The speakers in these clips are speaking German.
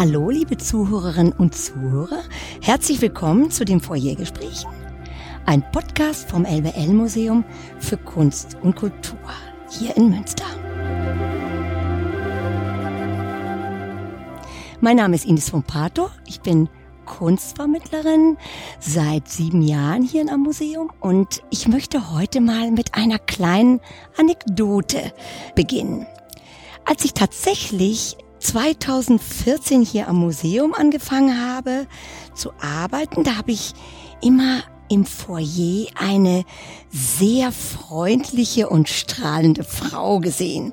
Hallo, liebe Zuhörerinnen und Zuhörer. Herzlich willkommen zu den Foyergesprächen. Ein Podcast vom LWL Museum für Kunst und Kultur hier in Münster. Mein Name ist Ines von Pato. Ich bin Kunstvermittlerin seit sieben Jahren hier am Museum und ich möchte heute mal mit einer kleinen Anekdote beginnen. Als ich tatsächlich 2014 hier am Museum angefangen habe zu arbeiten, da habe ich immer im Foyer eine sehr freundliche und strahlende Frau gesehen.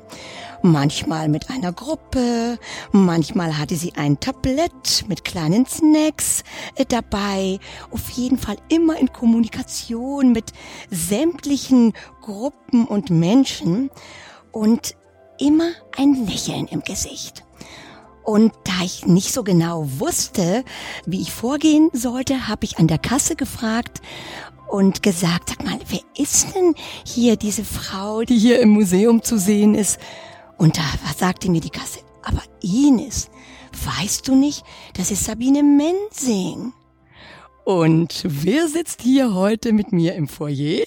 Manchmal mit einer Gruppe, manchmal hatte sie ein Tablett mit kleinen Snacks äh, dabei. Auf jeden Fall immer in Kommunikation mit sämtlichen Gruppen und Menschen und immer ein Lächeln im Gesicht. Und da ich nicht so genau wusste, wie ich vorgehen sollte, habe ich an der Kasse gefragt und gesagt, sag mal, wer ist denn hier diese Frau, die hier im Museum zu sehen ist? Und da sagte mir die Kasse, aber Ines, weißt du nicht, das ist Sabine Mensing. Und wer sitzt hier heute mit mir im Foyer?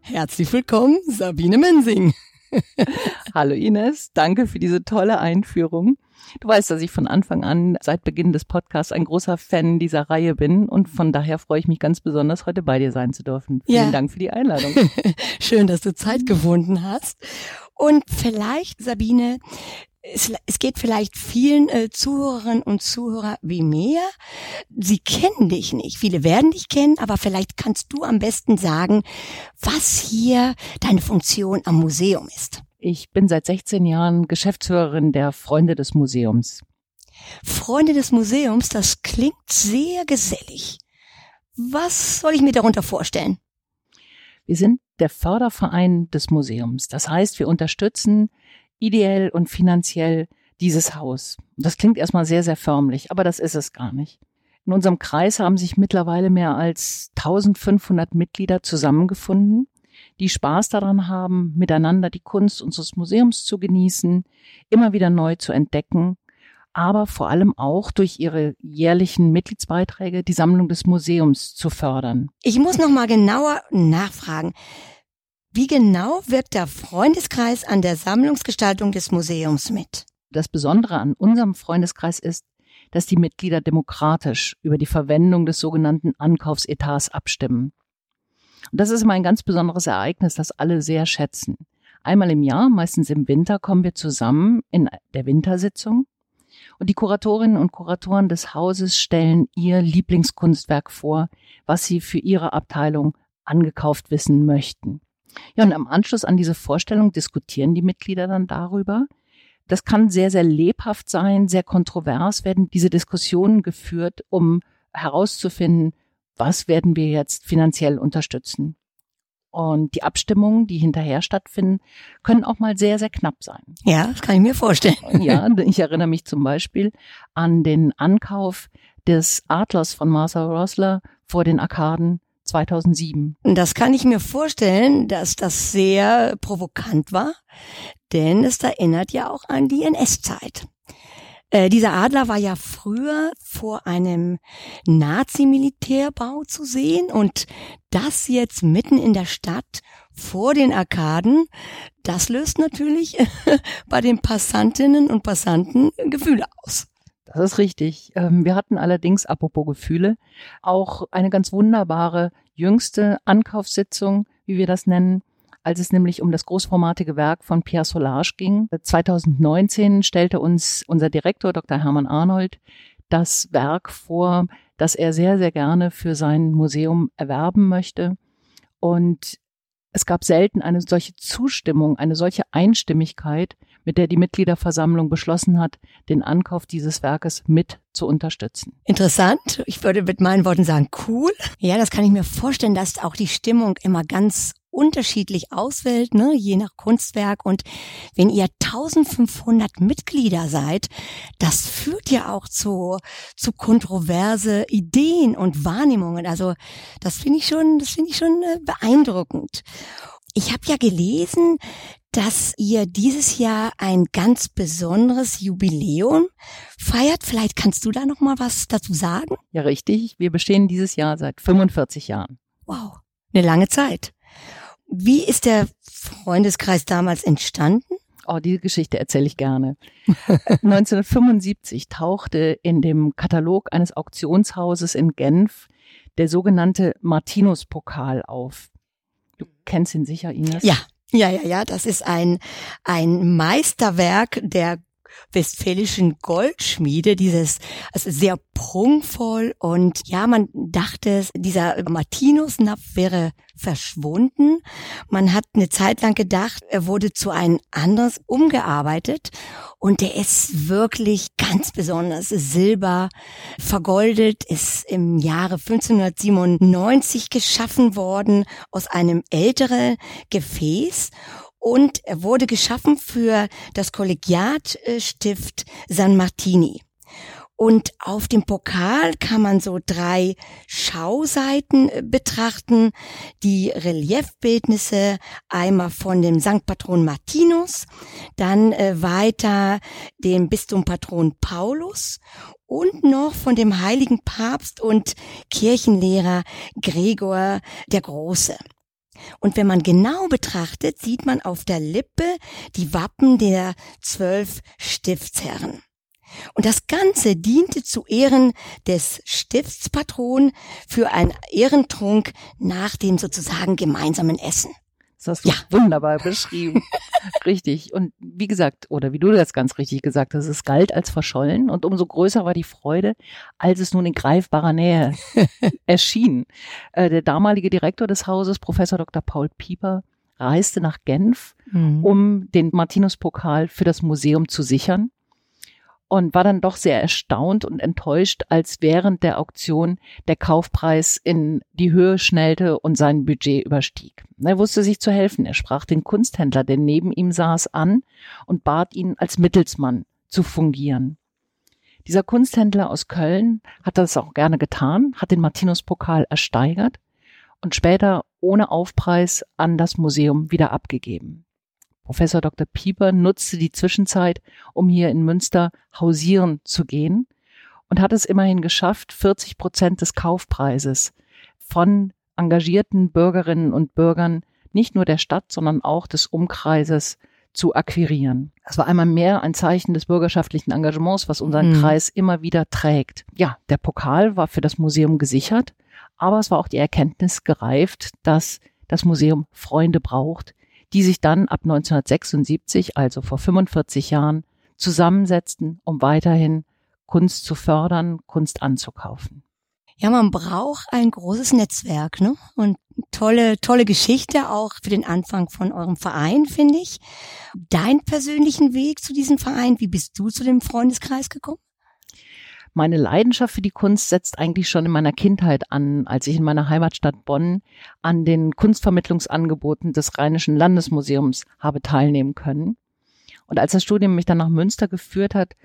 Herzlich willkommen, Sabine Mensing. Hallo Ines, danke für diese tolle Einführung. Du weißt, dass ich von Anfang an, seit Beginn des Podcasts, ein großer Fan dieser Reihe bin und von daher freue ich mich ganz besonders, heute bei dir sein zu dürfen. Vielen ja. Dank für die Einladung. Schön, dass du Zeit gefunden hast. Und vielleicht, Sabine, es, es geht vielleicht vielen äh, Zuhörerinnen und Zuhörer wie mir. Sie kennen dich nicht. Viele werden dich kennen, aber vielleicht kannst du am besten sagen, was hier deine Funktion am Museum ist. Ich bin seit 16 Jahren Geschäftsführerin der Freunde des Museums. Freunde des Museums, das klingt sehr gesellig. Was soll ich mir darunter vorstellen? Wir sind der Förderverein des Museums. Das heißt, wir unterstützen ideell und finanziell dieses Haus. Das klingt erstmal sehr, sehr förmlich, aber das ist es gar nicht. In unserem Kreis haben sich mittlerweile mehr als 1500 Mitglieder zusammengefunden die Spaß daran haben, miteinander die Kunst unseres Museums zu genießen, immer wieder neu zu entdecken, aber vor allem auch durch ihre jährlichen Mitgliedsbeiträge die Sammlung des Museums zu fördern. Ich muss noch mal genauer nachfragen. Wie genau wirkt der Freundeskreis an der Sammlungsgestaltung des Museums mit? Das Besondere an unserem Freundeskreis ist, dass die Mitglieder demokratisch über die Verwendung des sogenannten Ankaufsetats abstimmen. Und das ist immer ein ganz besonderes Ereignis, das alle sehr schätzen. Einmal im Jahr, meistens im Winter, kommen wir zusammen in der Wintersitzung und die Kuratorinnen und Kuratoren des Hauses stellen ihr Lieblingskunstwerk vor, was sie für ihre Abteilung angekauft wissen möchten. Ja, und am Anschluss an diese Vorstellung diskutieren die Mitglieder dann darüber. Das kann sehr, sehr lebhaft sein, sehr kontrovers werden diese Diskussionen geführt, um herauszufinden, was werden wir jetzt finanziell unterstützen. Und die Abstimmungen, die hinterher stattfinden, können auch mal sehr, sehr knapp sein. Ja, das kann ich mir vorstellen. Ja, ich erinnere mich zum Beispiel an den Ankauf des Adlers von Martha Rosler vor den Arkaden 2007. Das kann ich mir vorstellen, dass das sehr provokant war, denn es erinnert ja auch an die NS-Zeit. Äh, dieser Adler war ja früher vor einem Nazi-Militärbau zu sehen und das jetzt mitten in der Stadt vor den Arkaden, das löst natürlich bei den Passantinnen und Passanten Gefühle aus. Das ist richtig. Ähm, wir hatten allerdings, apropos Gefühle, auch eine ganz wunderbare jüngste Ankaufssitzung, wie wir das nennen, als es nämlich um das großformatige Werk von Pierre Solage ging. 2019 stellte uns unser Direktor Dr. Hermann Arnold das Werk vor, das er sehr, sehr gerne für sein Museum erwerben möchte. Und es gab selten eine solche Zustimmung, eine solche Einstimmigkeit, mit der die Mitgliederversammlung beschlossen hat, den Ankauf dieses Werkes mit zu unterstützen. Interessant. Ich würde mit meinen Worten sagen, cool. Ja, das kann ich mir vorstellen, dass auch die Stimmung immer ganz unterschiedlich auswählt, ne, je nach Kunstwerk. Und wenn ihr 1500 Mitglieder seid, das führt ja auch zu, zu kontroverse Ideen und Wahrnehmungen. Also das finde ich schon, das finde ich schon äh, beeindruckend. Ich habe ja gelesen, dass ihr dieses Jahr ein ganz besonderes Jubiläum feiert. Vielleicht kannst du da noch mal was dazu sagen? Ja, richtig. Wir bestehen dieses Jahr seit 45 Jahren. Wow, eine lange Zeit. Wie ist der Freundeskreis damals entstanden? Oh, die Geschichte erzähle ich gerne. 1975 tauchte in dem Katalog eines Auktionshauses in Genf der sogenannte Martinus-Pokal auf. Du kennst ihn sicher, Ines? Ja, ja, ja, ja. Das ist ein, ein Meisterwerk der westfälischen Goldschmiede, dieses also sehr prunkvoll und ja, man dachte, dieser Martinus-Napf wäre verschwunden. Man hat eine Zeit lang gedacht, er wurde zu einem anderes umgearbeitet und der ist wirklich ganz besonders Silber vergoldet, ist im Jahre 1597 geschaffen worden aus einem älteren Gefäß und er wurde geschaffen für das Kollegiatstift San Martini. Und auf dem Pokal kann man so drei Schauseiten äh, betrachten. Die Reliefbildnisse einmal von dem Sankt Patron Martinus, dann äh, weiter dem Bistumpatron Paulus und noch von dem heiligen Papst und Kirchenlehrer Gregor der Große. Und wenn man genau betrachtet, sieht man auf der Lippe die Wappen der zwölf Stiftsherren. Und das Ganze diente zu Ehren des Stiftspatron für einen Ehrentrunk nach dem sozusagen gemeinsamen Essen. Das hast du ja. wunderbar beschrieben. richtig. Und wie gesagt, oder wie du das ganz richtig gesagt hast, es galt als verschollen und umso größer war die Freude, als es nun in greifbarer Nähe erschien. Äh, der damalige Direktor des Hauses, Professor Dr. Paul Pieper, reiste nach Genf, mhm. um den Martinus-Pokal für das Museum zu sichern und war dann doch sehr erstaunt und enttäuscht, als während der Auktion der Kaufpreis in die Höhe schnellte und sein Budget überstieg. Er wusste sich zu helfen. Er sprach den Kunsthändler, der neben ihm saß, an und bat ihn als Mittelsmann zu fungieren. Dieser Kunsthändler aus Köln hat das auch gerne getan, hat den Martinus-Pokal ersteigert und später ohne Aufpreis an das Museum wieder abgegeben. Professor Dr. Pieper nutzte die Zwischenzeit, um hier in Münster hausieren zu gehen und hat es immerhin geschafft, 40 Prozent des Kaufpreises von engagierten Bürgerinnen und Bürgern nicht nur der Stadt, sondern auch des Umkreises zu akquirieren. Das war einmal mehr ein Zeichen des bürgerschaftlichen Engagements, was unseren mhm. Kreis immer wieder trägt. Ja, der Pokal war für das Museum gesichert, aber es war auch die Erkenntnis gereift, dass das Museum Freunde braucht, die sich dann ab 1976, also vor 45 Jahren, zusammensetzten, um weiterhin Kunst zu fördern, Kunst anzukaufen. Ja, man braucht ein großes Netzwerk, ne? Und tolle, tolle Geschichte auch für den Anfang von eurem Verein, finde ich. Dein persönlichen Weg zu diesem Verein, wie bist du zu dem Freundeskreis gekommen? Meine Leidenschaft für die Kunst setzt eigentlich schon in meiner Kindheit an, als ich in meiner Heimatstadt Bonn an den Kunstvermittlungsangeboten des Rheinischen Landesmuseums habe teilnehmen können. Und als das Studium mich dann nach Münster geführt hat,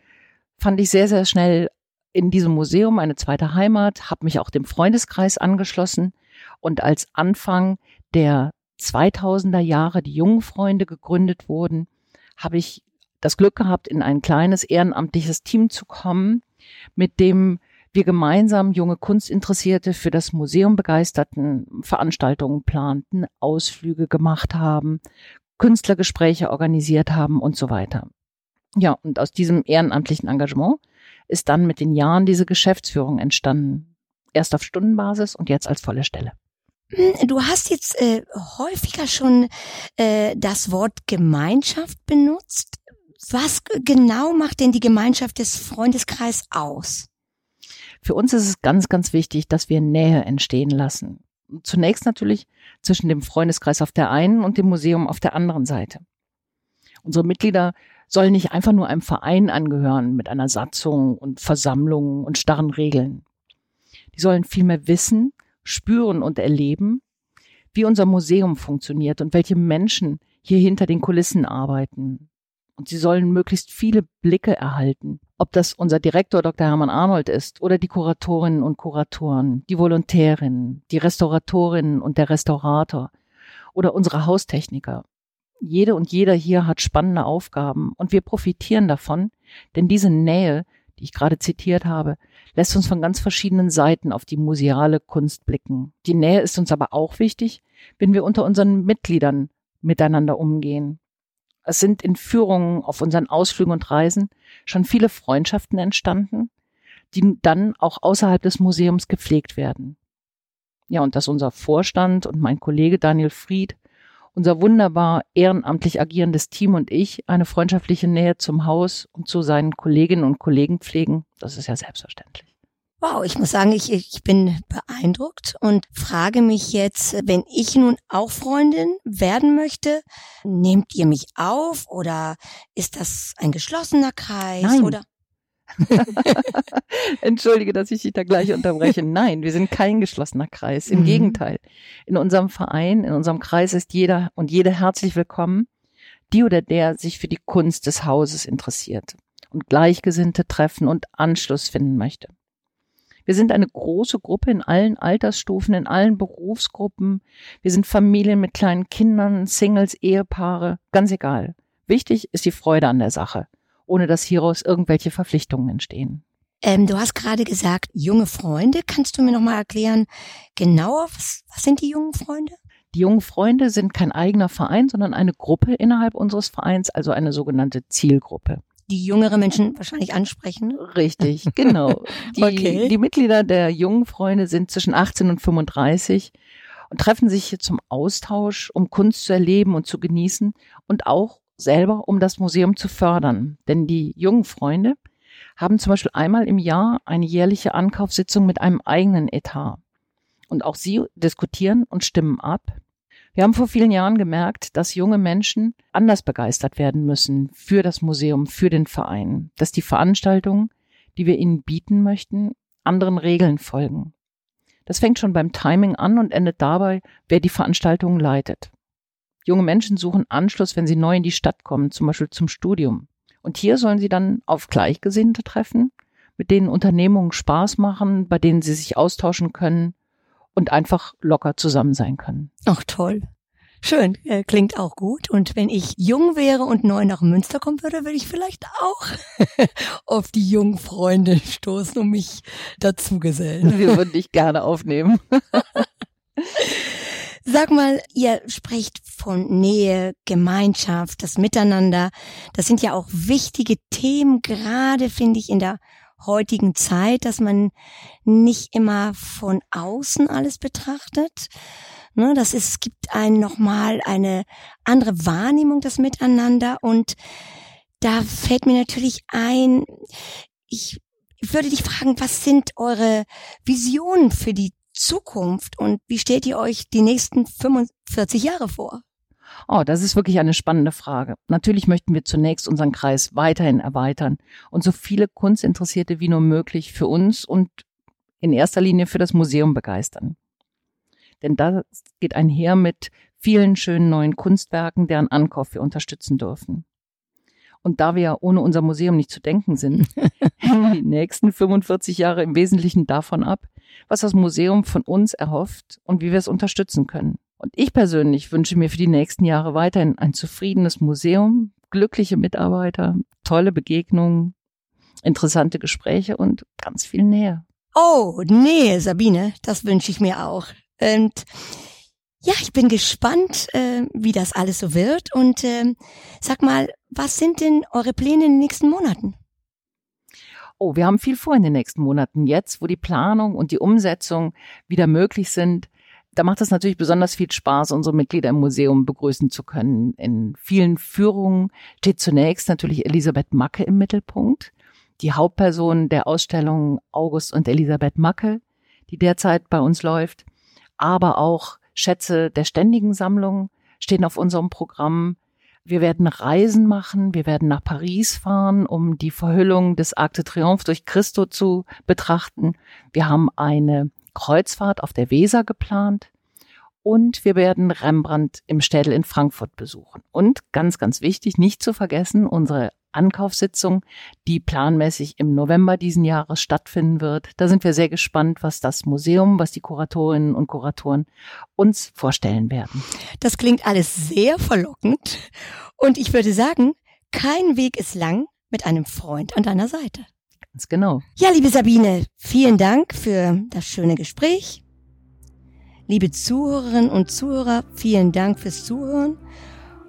fand ich sehr, sehr schnell in diesem Museum eine zweite Heimat, habe mich auch dem Freundeskreis angeschlossen und als Anfang der 2000er Jahre die jungen Freunde gegründet wurden, habe ich das Glück gehabt, in ein kleines ehrenamtliches Team zu kommen, mit dem wir gemeinsam junge Kunstinteressierte für das Museum begeisterten, Veranstaltungen planten, Ausflüge gemacht haben, Künstlergespräche organisiert haben und so weiter. Ja, und aus diesem ehrenamtlichen Engagement ist dann mit den Jahren diese Geschäftsführung entstanden. Erst auf Stundenbasis und jetzt als volle Stelle. Hm, du hast jetzt äh, häufiger schon äh, das Wort Gemeinschaft benutzt. Was genau macht denn die Gemeinschaft des Freundeskreis aus? Für uns ist es ganz, ganz wichtig, dass wir Nähe entstehen lassen. Zunächst natürlich zwischen dem Freundeskreis auf der einen und dem Museum auf der anderen Seite. Unsere Mitglieder sollen nicht einfach nur einem Verein angehören mit einer Satzung und Versammlungen und starren Regeln. Die sollen vielmehr wissen, spüren und erleben, wie unser Museum funktioniert und welche Menschen hier hinter den Kulissen arbeiten, und sie sollen möglichst viele Blicke erhalten. Ob das unser Direktor Dr. Hermann Arnold ist oder die Kuratorinnen und Kuratoren, die Volontärinnen, die Restauratorinnen und der Restaurator oder unsere Haustechniker Jede und jeder hier hat spannende Aufgaben und wir profitieren davon, denn diese Nähe, die ich gerade zitiert habe, lässt uns von ganz verschiedenen Seiten auf die museale Kunst blicken. Die Nähe ist uns aber auch wichtig, wenn wir unter unseren Mitgliedern miteinander umgehen. Es sind in Führungen auf unseren Ausflügen und Reisen schon viele Freundschaften entstanden, die dann auch außerhalb des Museums gepflegt werden. Ja, und dass unser Vorstand und mein Kollege Daniel Fried, unser wunderbar ehrenamtlich agierendes Team und ich eine freundschaftliche Nähe zum Haus und zu seinen Kolleginnen und Kollegen pflegen, das ist ja selbstverständlich. Wow, ich muss sagen, ich, ich bin beeindruckt und frage mich jetzt, wenn ich nun auch Freundin werden möchte, nehmt ihr mich auf oder ist das ein geschlossener Kreis Nein. oder? Entschuldige, dass ich dich da gleich unterbreche. Nein, wir sind kein geschlossener Kreis. Im Mhm. Gegenteil. In unserem Verein, in unserem Kreis ist jeder und jede herzlich willkommen, die oder der sich für die Kunst des Hauses interessiert und Gleichgesinnte treffen und Anschluss finden möchte. Wir sind eine große Gruppe in allen Altersstufen, in allen Berufsgruppen. Wir sind Familien mit kleinen Kindern, Singles, Ehepaare, ganz egal. Wichtig ist die Freude an der Sache, ohne dass hieraus irgendwelche Verpflichtungen entstehen. Ähm, du hast gerade gesagt, junge Freunde. Kannst du mir nochmal erklären, genauer, was, was sind die jungen Freunde? Die jungen Freunde sind kein eigener Verein, sondern eine Gruppe innerhalb unseres Vereins, also eine sogenannte Zielgruppe. Die jüngere Menschen wahrscheinlich ansprechen. Richtig, genau. Die, Okay. die Mitglieder der jungen Freunde sind zwischen 18 und 35 und treffen sich hier zum Austausch, um Kunst zu erleben und zu genießen und auch selber, um das Museum zu fördern. Denn die jungen Freunde haben zum Beispiel einmal im Jahr eine jährliche Ankaufssitzung mit einem eigenen Etat. Und auch sie diskutieren und stimmen ab. Wir haben vor vielen Jahren gemerkt, dass junge Menschen anders begeistert werden müssen für das Museum, für den Verein, dass die Veranstaltungen, die wir ihnen bieten möchten, anderen Regeln folgen. Das fängt schon beim Timing an und endet dabei, wer die Veranstaltungen leitet. Junge Menschen suchen Anschluss, wenn sie neu in die Stadt kommen, zum Beispiel zum Studium. Und hier sollen sie dann auf Gleichgesinnte treffen, mit denen Unternehmungen Spaß machen, bei denen sie sich austauschen können und einfach locker zusammen sein können. Ach toll. Schön, äh, klingt auch gut. Und wenn ich jung wäre und neu nach Münster kommen würde, würde ich vielleicht auch auf die jungen Freunde stoßen und mich dazu gesellen. Wir würden dich gerne aufnehmen. Sag mal, ihr sprecht von Nähe, Gemeinschaft, das Miteinander. Das sind ja auch wichtige Themen, gerade finde ich in der heutigen Zeit, dass man nicht immer von außen alles betrachtet. Ne, das ist, es gibt einen nochmal eine andere Wahrnehmung des Miteinander und da fällt mir natürlich ein, ich würde dich fragen, was sind eure Visionen für die Zukunft und wie stellt ihr euch die nächsten 45 Jahre vor? Oh, das ist wirklich eine spannende Frage. Natürlich möchten wir zunächst unseren Kreis weiterhin erweitern und so viele Kunstinteressierte wie nur möglich für uns und in erster Linie für das Museum begeistern. Denn das geht einher mit vielen schönen neuen Kunstwerken, deren Ankauf wir unterstützen dürfen. Und da wir ja ohne unser Museum nicht zu denken sind, hängen die nächsten 45 Jahre im Wesentlichen davon ab, was das Museum von uns erhofft und wie wir es unterstützen können. Und ich persönlich wünsche mir für die nächsten Jahre weiterhin ein zufriedenes Museum, glückliche Mitarbeiter, tolle Begegnungen, interessante Gespräche und ganz viel Nähe. Oh, nee, Sabine, das wünsche ich mir auch. Und ja, ich bin gespannt, äh, wie das alles so wird. Und äh, sag mal, was sind denn eure Pläne in den nächsten Monaten? Oh, wir haben viel vor in den nächsten Monaten. Jetzt, wo die Planung und die Umsetzung wieder möglich sind, da macht es natürlich besonders viel Spaß, unsere Mitglieder im Museum begrüßen zu können. In vielen Führungen steht zunächst natürlich Elisabeth Macke im Mittelpunkt, die Hauptperson der Ausstellung August und Elisabeth Macke, die derzeit bei uns läuft, aber auch Schätze der ständigen Sammlung stehen auf unserem Programm. Wir werden Reisen machen, wir werden nach Paris fahren, um die Verhüllung des Arc de Triomphe durch Christo zu betrachten. Wir haben eine Kreuzfahrt auf der Weser geplant und wir werden Rembrandt im Städel in Frankfurt besuchen. Und ganz, ganz wichtig, nicht zu vergessen, unsere Ankaufssitzung, die planmäßig im November diesen Jahres stattfinden wird. Da sind wir sehr gespannt, was das Museum, was die Kuratorinnen und Kuratoren uns vorstellen werden. Das klingt alles sehr verlockend. Und ich würde sagen, kein Weg ist lang mit einem Freund an deiner Seite. Ganz genau. Ja, liebe Sabine, vielen Dank für das schöne Gespräch. Liebe Zuhörerinnen und Zuhörer, vielen Dank fürs Zuhören.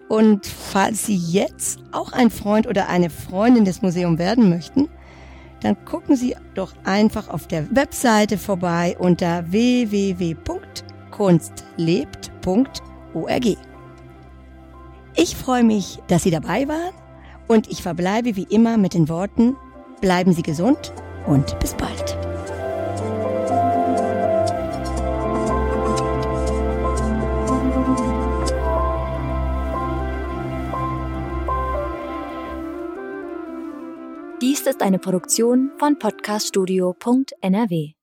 Und falls Sie jetzt auch ein Freund oder eine Freundin des Museums werden möchten, dann gucken Sie doch einfach auf der Webseite vorbei unter www.kunstlebt.org. Ich freue mich, dass Sie dabei waren und ich verbleibe wie immer mit den Worten, bleiben Sie gesund und bis bald. Dies ist eine Produktion von podcaststudio.nrw.